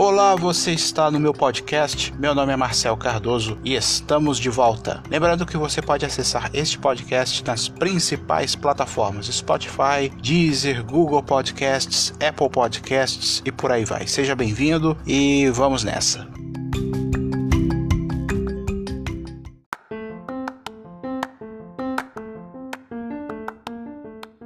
Olá, você está no meu podcast. Meu nome é Marcel Cardoso e estamos de volta. Lembrando que você pode acessar este podcast nas principais plataformas: Spotify, Deezer, Google Podcasts, Apple Podcasts e por aí vai. Seja bem-vindo e vamos nessa.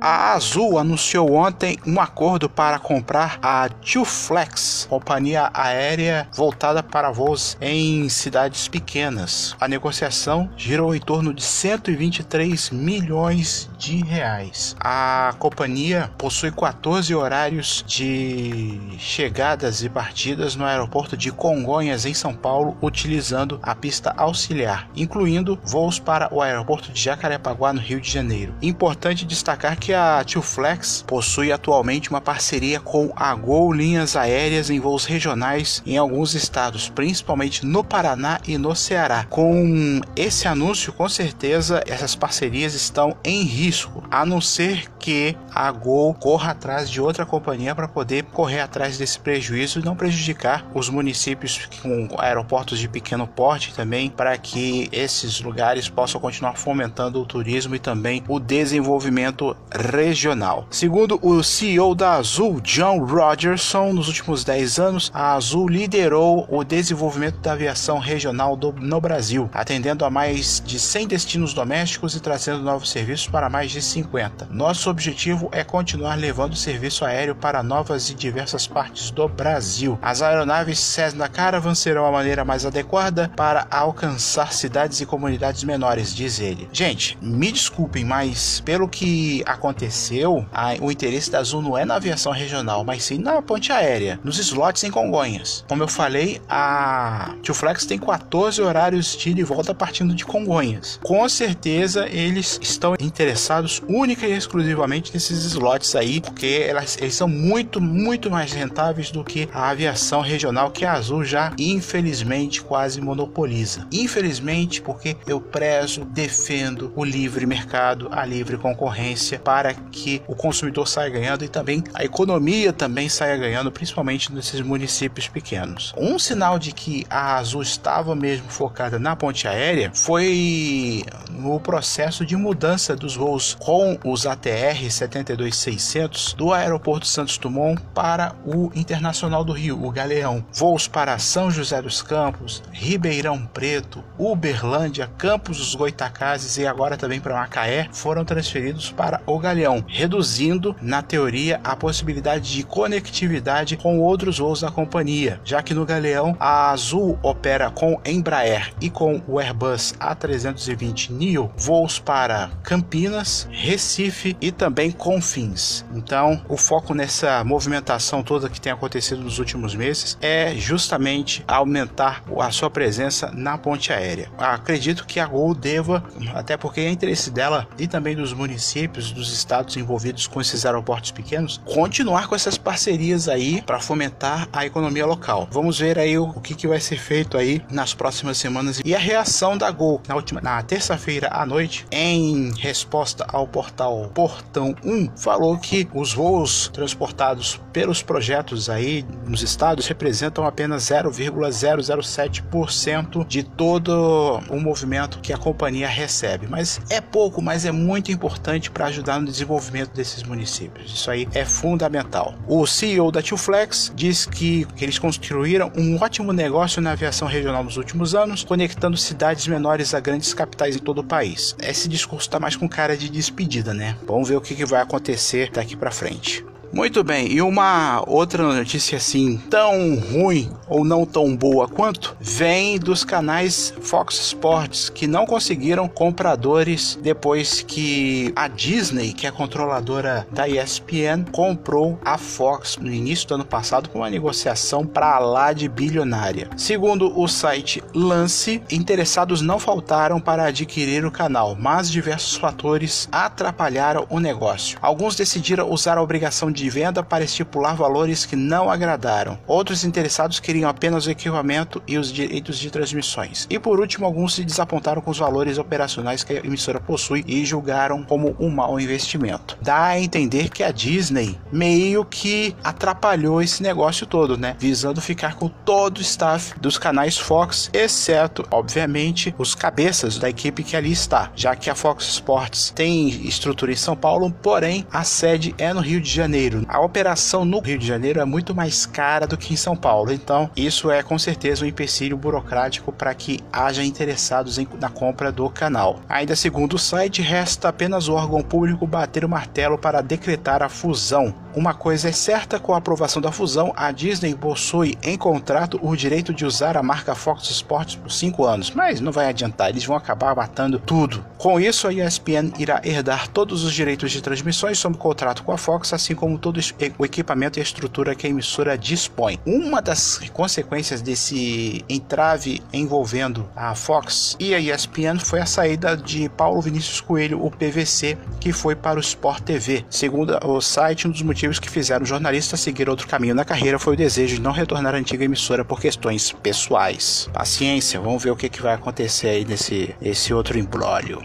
A Azul anunciou ontem um acordo para comprar a Tuflex, companhia aérea voltada para voos em cidades pequenas. A negociação girou em torno de 123 milhões de reais. A companhia possui 14 horários de chegadas e partidas no aeroporto de Congonhas, em São Paulo, utilizando a pista auxiliar, incluindo voos para o aeroporto de Jacarepaguá, no Rio de Janeiro. Importante destacar que a Flex possui atualmente uma parceria com a Gol Linhas Aéreas em voos regionais em alguns estados, principalmente no Paraná e no Ceará. Com esse anúncio, com certeza essas parcerias estão em risco, a não ser que a Gol corra atrás de outra companhia para poder correr atrás desse prejuízo e não prejudicar os municípios com aeroportos de pequeno porte também, para que esses lugares possam continuar fomentando o turismo e também o desenvolvimento regional. Segundo o CEO da Azul, John Rogerson, nos últimos 10 anos, a Azul liderou o desenvolvimento da aviação regional do, no Brasil, atendendo a mais de 100 destinos domésticos e trazendo novos serviços para mais de 50. Nosso objetivo é continuar levando serviço aéreo para novas e diversas partes do Brasil. As aeronaves Cessna Caravan serão a maneira mais adequada para alcançar cidades e comunidades menores, diz ele. Gente, me desculpem, mas pelo que aconteceu, a, o interesse da Azul não é na aviação regional, mas sim na ponte aérea, nos slots em Congonhas. Como eu falei, a Tio Flex tem 14 horários de ida e volta partindo de Congonhas. Com certeza eles estão interessados única e exclusivamente nesses slots aí, porque elas, eles são muito, muito mais rentáveis do que a aviação regional que a Azul já infelizmente quase monopoliza. Infelizmente, porque eu prezo, defendo o livre mercado, a livre concorrência para que o consumidor saia ganhando e também a economia também saia ganhando, principalmente nesses municípios pequenos. Um sinal de que a Azul estava mesmo focada na ponte aérea foi no processo de mudança dos voos com os ATR 72600 do aeroporto Santos Dumont para o Internacional do Rio, o Galeão. Voos para São José dos Campos, Ribeirão Preto, Uberlândia, Campos dos Goitacazes e agora também para Macaé foram transferidos para o Galeão, reduzindo, na teoria, a possibilidade de conectividade com outros voos da companhia, já que no Galeão a Azul opera com Embraer e com o Airbus A320 Neo voos para Campinas, Recife e também Confins. Então, o foco nessa movimentação toda que tem acontecido nos últimos meses é justamente aumentar a sua presença na ponte aérea. Acredito que a Gol deva, até porque é interesse dela e também dos municípios, dos estados envolvidos com esses aeroportos pequenos, continuar com essas parcerias aí para fomentar a economia local. Vamos ver aí o, que, que vai ser feito aí nas próximas semanas e a reação da Gol na última na terça-feira à noite em resposta ao portal Portão 1 falou que os voos transportados pelos projetos aí nos estados representam apenas 0,007% de todo o movimento que a companhia recebe, mas é pouco, mas é muito importante para ajudar no desenvolvimento desses municípios. Isso aí é fundamental. O CEO da Flex diz que, que eles construíram um ótimo negócio na aviação regional nos últimos anos, conectando cidades menores a grandes capitais em todo o país. Esse discurso está mais com cara de despedida, né? Vamos ver o que, que vai acontecer daqui para frente. Muito bem, e uma outra notícia assim, tão ruim ou não tão boa quanto, vem dos canais Fox Sports que não conseguiram compradores depois que a Disney, que é controladora da ESPN, comprou a Fox no início do ano passado com uma negociação para lá de bilionária. Segundo o site Lance, interessados não faltaram para adquirir o canal, mas diversos fatores atrapalharam o negócio. Alguns decidiram usar a obrigação de de venda para estipular valores que não agradaram. Outros interessados queriam apenas o equipamento e os direitos de transmissões. E por último, alguns se desapontaram com os valores operacionais que a emissora possui e julgaram como um mau investimento. Dá a entender que a Disney meio que atrapalhou esse negócio todo, né? Visando ficar com todo o staff dos canais Fox, exceto, obviamente, os cabeças da equipe que ali está, já que a Fox Sports tem estrutura em São Paulo, porém a sede é no Rio de Janeiro. A operação no Rio de Janeiro é muito mais cara do que em São Paulo, então isso é com certeza um empecilho burocrático para que haja interessados em, na compra do canal. Ainda segundo o site, resta apenas o órgão público bater o martelo para decretar a fusão. Uma coisa é certa, com a aprovação da fusão, a Disney possui em contrato o direito de usar a marca Fox Sports por 5 anos, mas não vai adiantar, eles vão acabar matando tudo. Com isso, a ESPN irá herdar todos os direitos de transmissões sob contrato com a Fox, assim como todo o equipamento e a estrutura que a emissora dispõe. Uma das consequências desse entrave envolvendo a Fox e a ESPN foi a saída de Paulo Vinícius Coelho, o PVC, que foi para o Sport TV. Segundo o site, um dos motivos motivos que fizeram o jornalista seguir outro caminho na carreira foi o desejo de não retornar à antiga emissora por questões pessoais. Paciência, vamos ver o que, que vai acontecer aí nesse esse outro embrólio.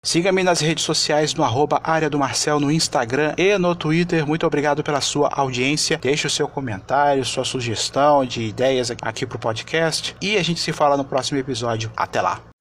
Siga-me nas redes sociais no arroba área do Marcel no Instagram e no Twitter. Muito obrigado pela sua audiência. Deixe o seu comentário, sua sugestão de ideias aqui pro podcast. E a gente se fala no próximo episódio. Até lá!